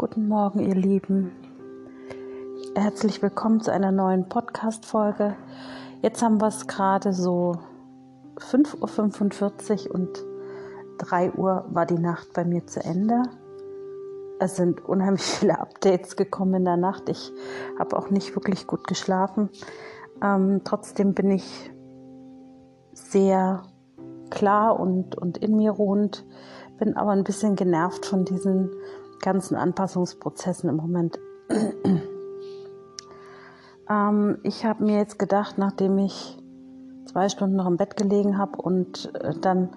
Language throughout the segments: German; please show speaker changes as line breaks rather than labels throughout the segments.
Guten Morgen, ihr Lieben. Herzlich willkommen zu einer neuen Podcast-Folge. Jetzt haben wir es gerade so 5.45 Uhr und 3 Uhr war die Nacht bei mir zu Ende. Es sind unheimlich viele Updates gekommen in der Nacht. Ich habe auch nicht wirklich gut geschlafen. Ähm, trotzdem bin ich sehr klar und, und in mir ruhend, bin aber ein bisschen genervt von diesen ganzen Anpassungsprozessen im Moment. ähm, ich habe mir jetzt gedacht, nachdem ich zwei Stunden noch im Bett gelegen habe und äh, dann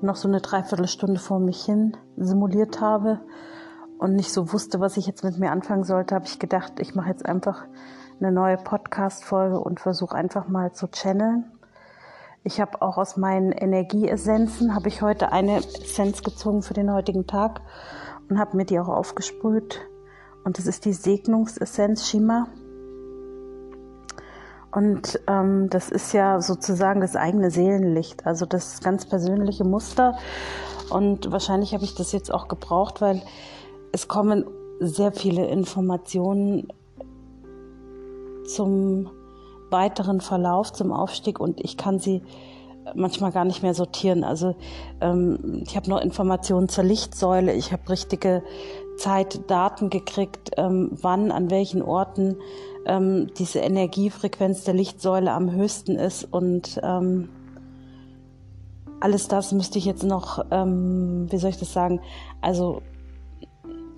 noch so eine Dreiviertelstunde vor mich hin simuliert habe und nicht so wusste, was ich jetzt mit mir anfangen sollte, habe ich gedacht, ich mache jetzt einfach eine neue Podcast-Folge und versuche einfach mal zu channeln. Ich habe auch aus meinen Energieessenzen, habe ich heute eine Essenz gezogen für den heutigen Tag und habe mir die auch aufgesprüht. Und das ist die Segnungsessenz Shima. Und ähm, das ist ja sozusagen das eigene Seelenlicht, also das ganz persönliche Muster. Und wahrscheinlich habe ich das jetzt auch gebraucht, weil es kommen sehr viele Informationen zum weiteren Verlauf, zum Aufstieg und ich kann sie manchmal gar nicht mehr sortieren. Also ähm, ich habe noch Informationen zur Lichtsäule, ich habe richtige Zeitdaten gekriegt, ähm, wann, an welchen Orten ähm, diese Energiefrequenz der Lichtsäule am höchsten ist und ähm, alles das müsste ich jetzt noch, ähm, wie soll ich das sagen, also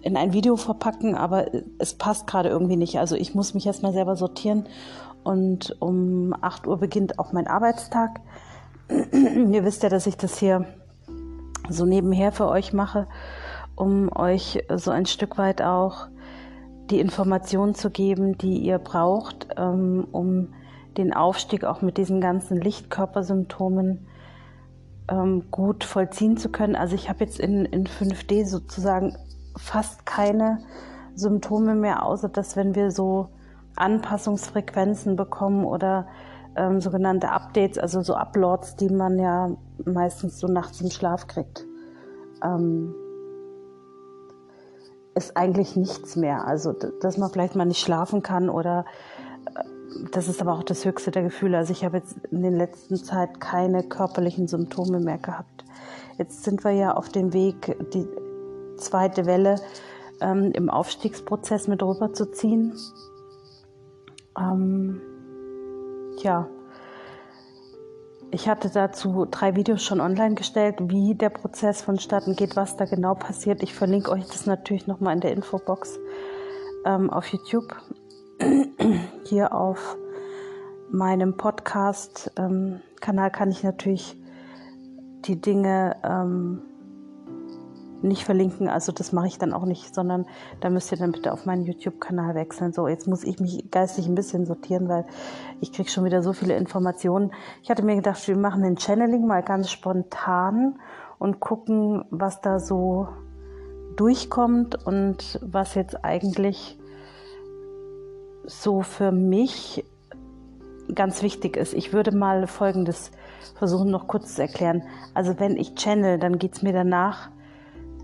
in ein Video verpacken, aber es passt gerade irgendwie nicht. Also ich muss mich erstmal selber sortieren und um 8 Uhr beginnt auch mein Arbeitstag. Ihr wisst ja, dass ich das hier so nebenher für euch mache, um euch so ein Stück weit auch die Informationen zu geben, die ihr braucht, ähm, um den Aufstieg auch mit diesen ganzen Lichtkörpersymptomen ähm, gut vollziehen zu können. Also ich habe jetzt in, in 5D sozusagen fast keine Symptome mehr, außer dass wenn wir so Anpassungsfrequenzen bekommen oder ähm, sogenannte Updates, also so Uploads, die man ja meistens so nachts im Schlaf kriegt. Ähm, ist eigentlich nichts mehr. Also, dass man vielleicht mal nicht schlafen kann oder äh, das ist aber auch das höchste der Gefühle. Also ich habe jetzt in den letzten Zeit keine körperlichen Symptome mehr gehabt. Jetzt sind wir ja auf dem Weg, die zweite Welle ähm, im Aufstiegsprozess mit rüberzuziehen. Ähm, ja, ich hatte dazu drei Videos schon online gestellt, wie der Prozess vonstatten geht, was da genau passiert. Ich verlinke euch das natürlich nochmal in der Infobox ähm, auf YouTube. Hier auf meinem Podcast-Kanal ähm, kann ich natürlich die Dinge ähm, nicht verlinken. Also das mache ich dann auch nicht, sondern da müsst ihr dann bitte auf meinen YouTube-Kanal wechseln. So, jetzt muss ich mich geistig ein bisschen sortieren, weil ich kriege schon wieder so viele Informationen. Ich hatte mir gedacht, wir machen den Channeling mal ganz spontan und gucken, was da so durchkommt und was jetzt eigentlich so für mich ganz wichtig ist. Ich würde mal Folgendes versuchen noch kurz zu erklären. Also wenn ich channel, dann geht es mir danach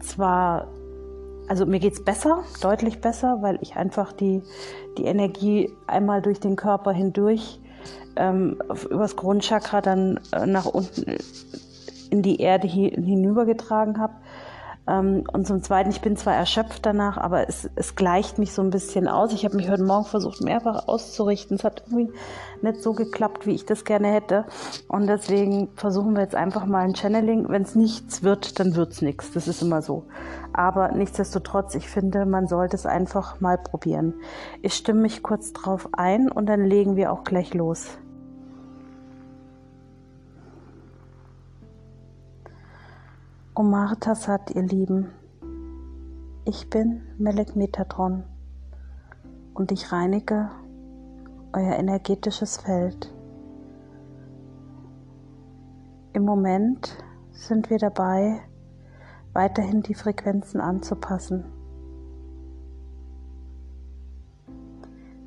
zwar, also mir geht es besser, deutlich besser, weil ich einfach die, die Energie einmal durch den Körper hindurch ähm, übers Grundchakra dann äh, nach unten in die Erde hinübergetragen habe. Ähm, und zum Zweiten, ich bin zwar erschöpft danach, aber es, es gleicht mich so ein bisschen aus. Ich habe mich heute Morgen versucht, mehrfach auszurichten. Es hat irgendwie nicht so geklappt, wie ich das gerne hätte. Und deswegen versuchen wir jetzt einfach mal ein Channeling. Wenn es nichts wird, dann wird es nichts. Das ist immer so. Aber nichtsdestotrotz, ich finde, man sollte es einfach mal probieren. Ich stimme mich kurz drauf ein und dann legen wir auch gleich los. Omarta Sat, ihr Lieben, ich bin Melek Metatron und ich reinige euer energetisches Feld. Im Moment sind wir dabei, weiterhin die Frequenzen anzupassen.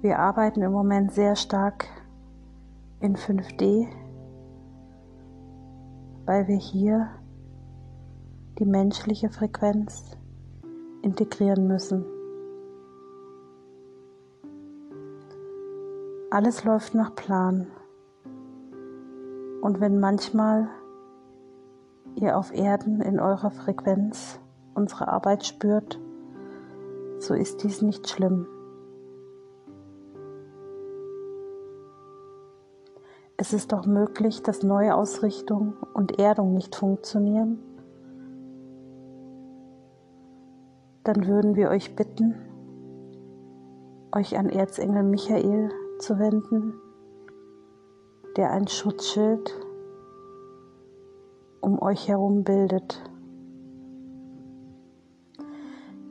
Wir arbeiten im Moment sehr stark in 5D, weil wir hier die menschliche Frequenz integrieren müssen. Alles läuft nach Plan. Und wenn manchmal ihr auf Erden in eurer Frequenz unsere Arbeit spürt, so ist dies nicht schlimm. Es ist auch möglich, dass Neuausrichtung und Erdung nicht funktionieren Dann würden wir euch bitten, euch an Erzengel Michael zu wenden, der ein Schutzschild um euch herum bildet.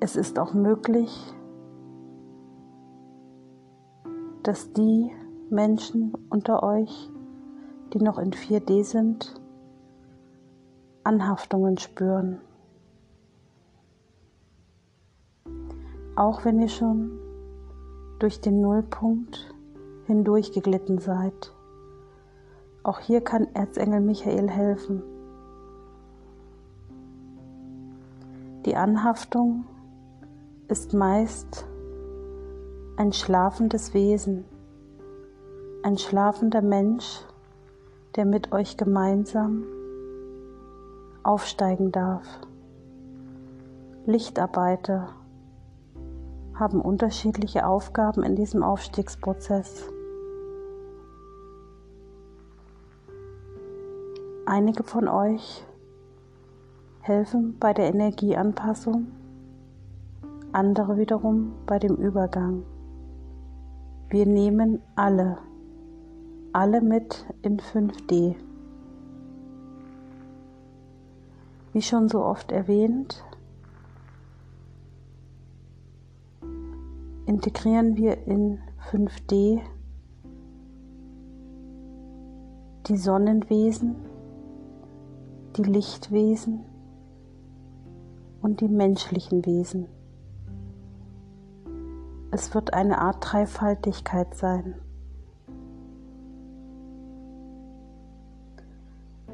Es ist auch möglich, dass die Menschen unter euch, die noch in 4D sind, Anhaftungen spüren. Auch wenn ihr schon durch den Nullpunkt hindurch geglitten seid. Auch hier kann Erzengel Michael helfen. Die Anhaftung ist meist ein schlafendes Wesen, ein schlafender Mensch, der mit euch gemeinsam aufsteigen darf. Lichtarbeiter haben unterschiedliche Aufgaben in diesem Aufstiegsprozess. Einige von euch helfen bei der Energieanpassung, andere wiederum bei dem Übergang. Wir nehmen alle, alle mit in 5D. Wie schon so oft erwähnt, integrieren wir in 5D die Sonnenwesen die Lichtwesen und die menschlichen Wesen. Es wird eine Art Dreifaltigkeit sein.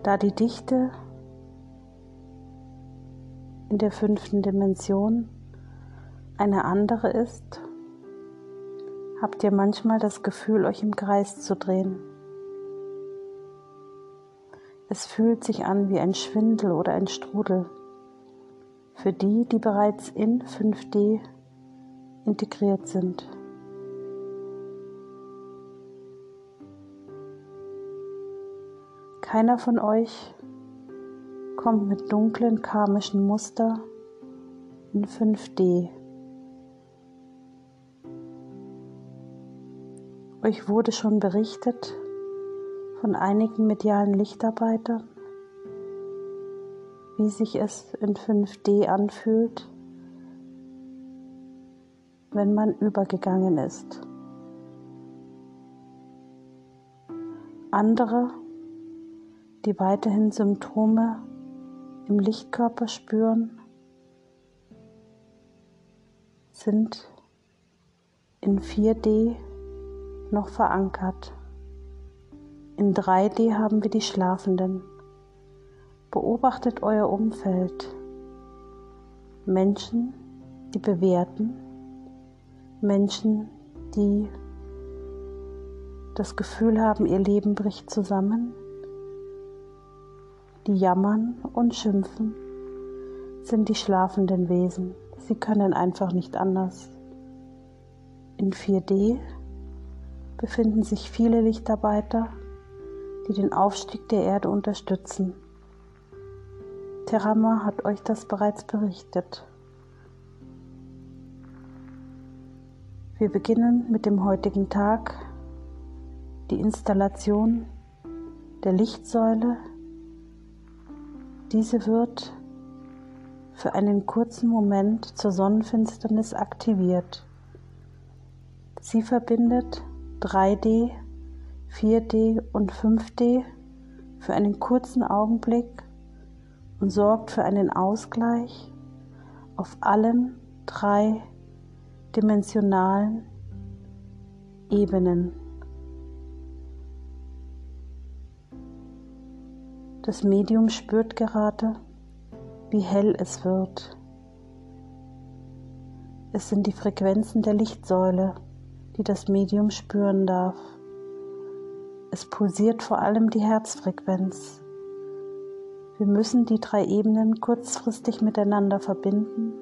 Da die Dichte in der fünften Dimension eine andere ist, habt ihr manchmal das Gefühl, euch im Kreis zu drehen. Es fühlt sich an wie ein Schwindel oder ein Strudel. Für die, die bereits in 5D integriert sind. Keiner von euch kommt mit dunklen karmischen Muster in 5D. Euch wurde schon berichtet, von einigen medialen Lichtarbeitern, wie sich es in 5D anfühlt, wenn man übergegangen ist. Andere, die weiterhin Symptome im Lichtkörper spüren, sind in 4D noch verankert. In 3D haben wir die Schlafenden. Beobachtet euer Umfeld. Menschen, die bewerten. Menschen, die das Gefühl haben, ihr Leben bricht zusammen. Die jammern und schimpfen, sind die schlafenden Wesen. Sie können einfach nicht anders. In 4D befinden sich viele Lichtarbeiter, die den Aufstieg der Erde unterstützen. Terama hat euch das bereits berichtet. Wir beginnen mit dem heutigen Tag die Installation der Lichtsäule. Diese wird für einen kurzen Moment zur Sonnenfinsternis aktiviert. Sie verbindet 3D 4D und 5D für einen kurzen Augenblick und sorgt für einen Ausgleich auf allen drei dimensionalen Ebenen. Das Medium spürt gerade, wie hell es wird. Es sind die Frequenzen der Lichtsäule, die das Medium spüren darf. Es pulsiert vor allem die Herzfrequenz. Wir müssen die drei Ebenen kurzfristig miteinander verbinden,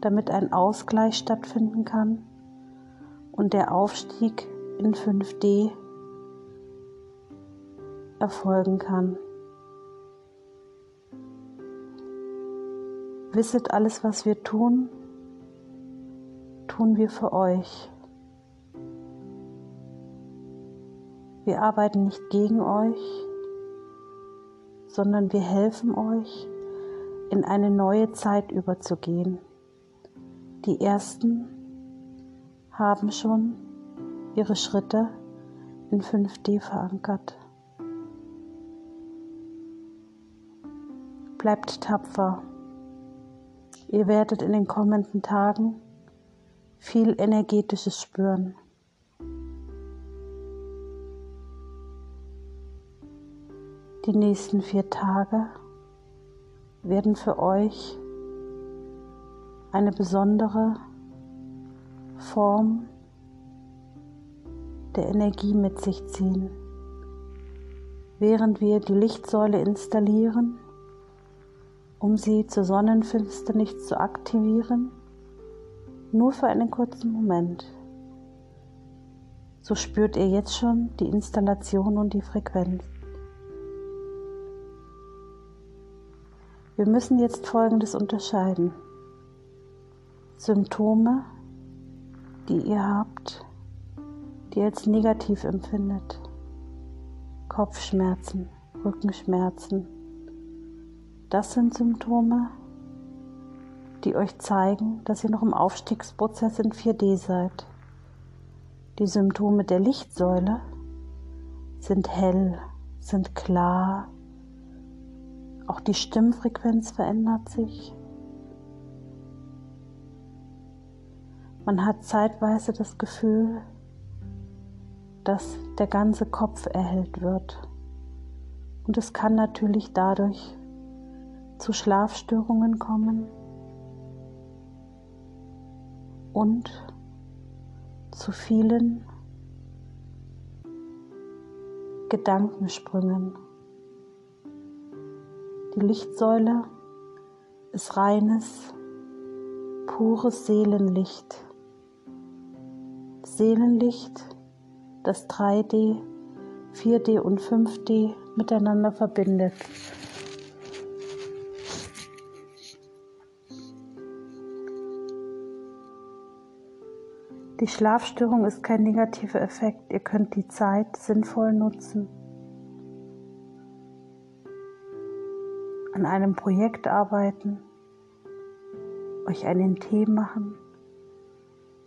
damit ein Ausgleich stattfinden kann und der Aufstieg in 5D erfolgen kann. Wisset, alles, was wir tun, tun wir für euch. Wir arbeiten nicht gegen euch, sondern wir helfen euch, in eine neue Zeit überzugehen. Die ersten haben schon ihre Schritte in 5D verankert. Bleibt tapfer. Ihr werdet in den kommenden Tagen viel Energetisches spüren. Die nächsten vier Tage werden für euch eine besondere Form der Energie mit sich ziehen. Während wir die Lichtsäule installieren, um sie zur Sonnenfinsternis zu aktivieren, nur für einen kurzen Moment. So spürt ihr jetzt schon die Installation und die Frequenz. Wir müssen jetzt Folgendes unterscheiden. Symptome, die ihr habt, die ihr als negativ empfindet. Kopfschmerzen, Rückenschmerzen. Das sind Symptome, die euch zeigen, dass ihr noch im Aufstiegsprozess in 4D seid. Die Symptome der Lichtsäule sind hell, sind klar, auch die Stimmfrequenz verändert sich. Man hat zeitweise das Gefühl, dass der ganze Kopf erhellt wird. Und es kann natürlich dadurch zu Schlafstörungen kommen und zu vielen Gedankensprüngen. Die Lichtsäule ist reines, pures Seelenlicht. Seelenlicht, das 3D, 4D und 5D miteinander verbindet. Die Schlafstörung ist kein negativer Effekt. Ihr könnt die Zeit sinnvoll nutzen. an einem Projekt arbeiten, euch einen Tee machen,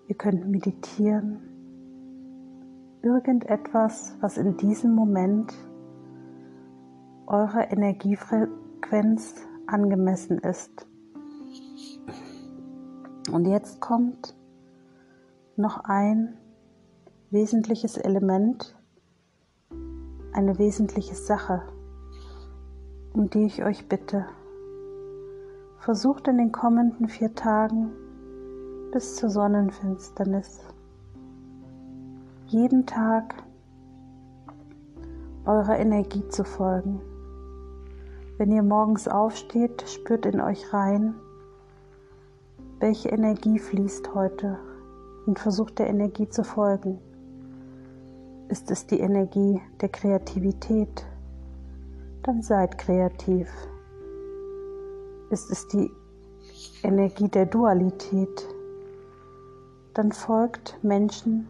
ihr könnt meditieren, irgendetwas, was in diesem Moment eurer Energiefrequenz angemessen ist. Und jetzt kommt noch ein wesentliches Element, eine wesentliche Sache um die ich euch bitte. Versucht in den kommenden vier Tagen bis zur Sonnenfinsternis jeden Tag eurer Energie zu folgen. Wenn ihr morgens aufsteht, spürt in euch rein, welche Energie fließt heute und versucht der Energie zu folgen. Ist es die Energie der Kreativität, dann seid kreativ. Ist es die Energie der Dualität, dann folgt Menschen,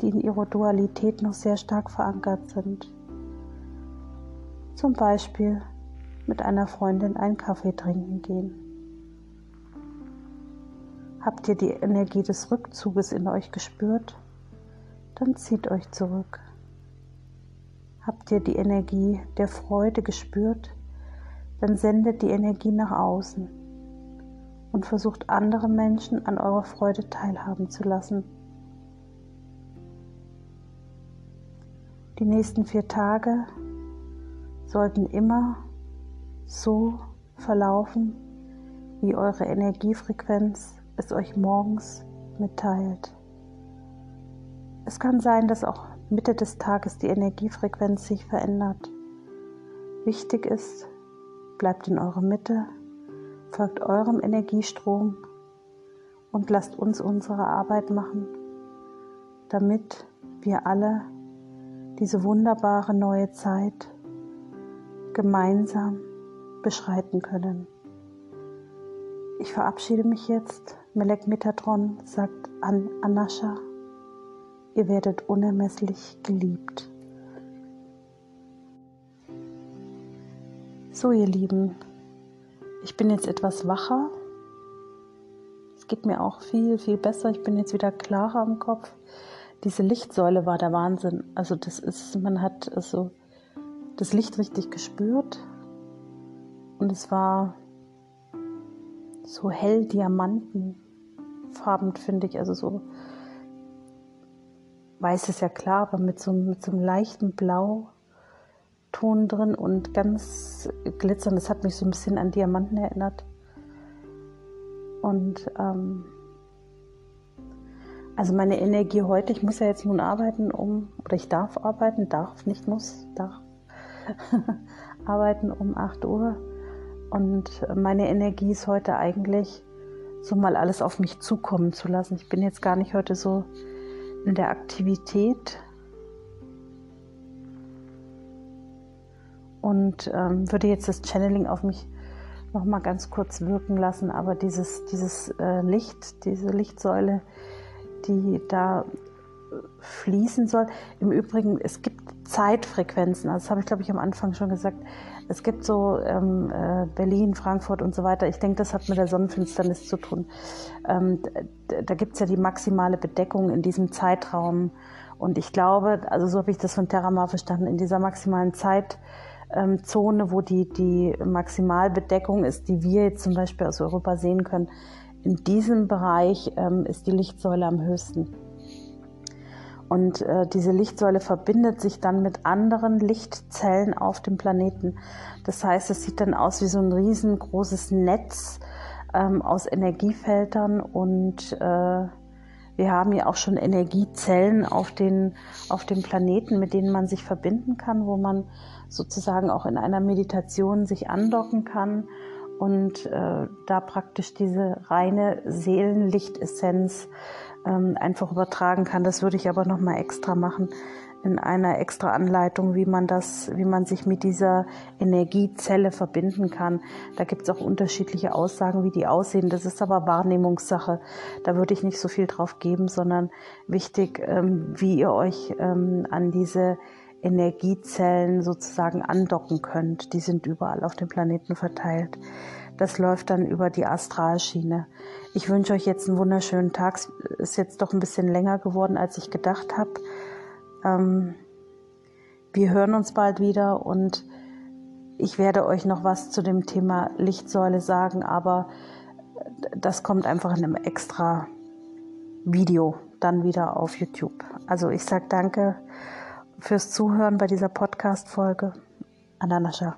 die in ihrer Dualität noch sehr stark verankert sind. Zum Beispiel mit einer Freundin einen Kaffee trinken gehen. Habt ihr die Energie des Rückzuges in euch gespürt? Dann zieht euch zurück. Habt ihr die Energie der Freude gespürt, dann sendet die Energie nach außen und versucht andere Menschen an eurer Freude teilhaben zu lassen. Die nächsten vier Tage sollten immer so verlaufen, wie eure Energiefrequenz es euch morgens mitteilt. Es kann sein, dass auch Mitte des Tages die Energiefrequenz sich verändert. Wichtig ist, bleibt in eurer Mitte, folgt eurem Energiestrom und lasst uns unsere Arbeit machen, damit wir alle diese wunderbare neue Zeit gemeinsam beschreiten können. Ich verabschiede mich jetzt. Melek Metatron sagt an Anascha, ihr werdet unermesslich geliebt. So, ihr Lieben, ich bin jetzt etwas wacher. Es geht mir auch viel, viel besser. Ich bin jetzt wieder klarer im Kopf. Diese Lichtsäule war der Wahnsinn. Also das ist, man hat also das Licht richtig gespürt und es war so hell diamantenfarben, finde ich. Also so weiß ist ja klar, aber mit so, mit so einem leichten Blauton drin und ganz glitzernd. Das hat mich so ein bisschen an Diamanten erinnert. Und ähm, also meine Energie heute, ich muss ja jetzt nun arbeiten, um, oder ich darf arbeiten, darf, nicht muss, darf arbeiten um 8 Uhr. Und meine Energie ist heute eigentlich, so mal alles auf mich zukommen zu lassen. Ich bin jetzt gar nicht heute so in der Aktivität und ähm, würde jetzt das Channeling auf mich noch mal ganz kurz wirken lassen. Aber dieses, dieses äh, Licht, diese Lichtsäule, die da fließen soll. Im Übrigen, es gibt Zeitfrequenzen. Also das habe ich, glaube ich, am Anfang schon gesagt. Es gibt so ähm, äh, Berlin, Frankfurt und so weiter. Ich denke, das hat mit der Sonnenfinsternis zu tun. Ähm, da gibt es ja die maximale Bedeckung in diesem Zeitraum. Und ich glaube, also so habe ich das von Terramar verstanden, in dieser maximalen Zeitzone, wo die, die Maximalbedeckung ist, die wir jetzt zum Beispiel aus Europa sehen können, in diesem Bereich ähm, ist die Lichtsäule am höchsten. Und äh, diese Lichtsäule verbindet sich dann mit anderen Lichtzellen auf dem Planeten. Das heißt, es sieht dann aus wie so ein riesengroßes Netz ähm, aus Energiefeldern und äh, wir haben ja auch schon Energiezellen auf den, auf dem Planeten, mit denen man sich verbinden kann, wo man sozusagen auch in einer Meditation sich andocken kann und äh, da praktisch diese reine Seelenlichtessenz ähm, einfach übertragen kann. Das würde ich aber nochmal extra machen in einer extra Anleitung, wie man das, wie man sich mit dieser Energiezelle verbinden kann. Da gibt es auch unterschiedliche Aussagen, wie die aussehen. Das ist aber Wahrnehmungssache. Da würde ich nicht so viel drauf geben, sondern wichtig, ähm, wie ihr euch ähm, an diese Energiezellen sozusagen andocken könnt. Die sind überall auf dem Planeten verteilt. Das läuft dann über die Astralschiene. Ich wünsche euch jetzt einen wunderschönen Tag. Es ist jetzt doch ein bisschen länger geworden, als ich gedacht habe. Ähm, wir hören uns bald wieder und ich werde euch noch was zu dem Thema Lichtsäule sagen, aber das kommt einfach in einem extra Video dann wieder auf YouTube. Also ich sage danke fürs Zuhören bei dieser Podcast-Folge. Ananascha.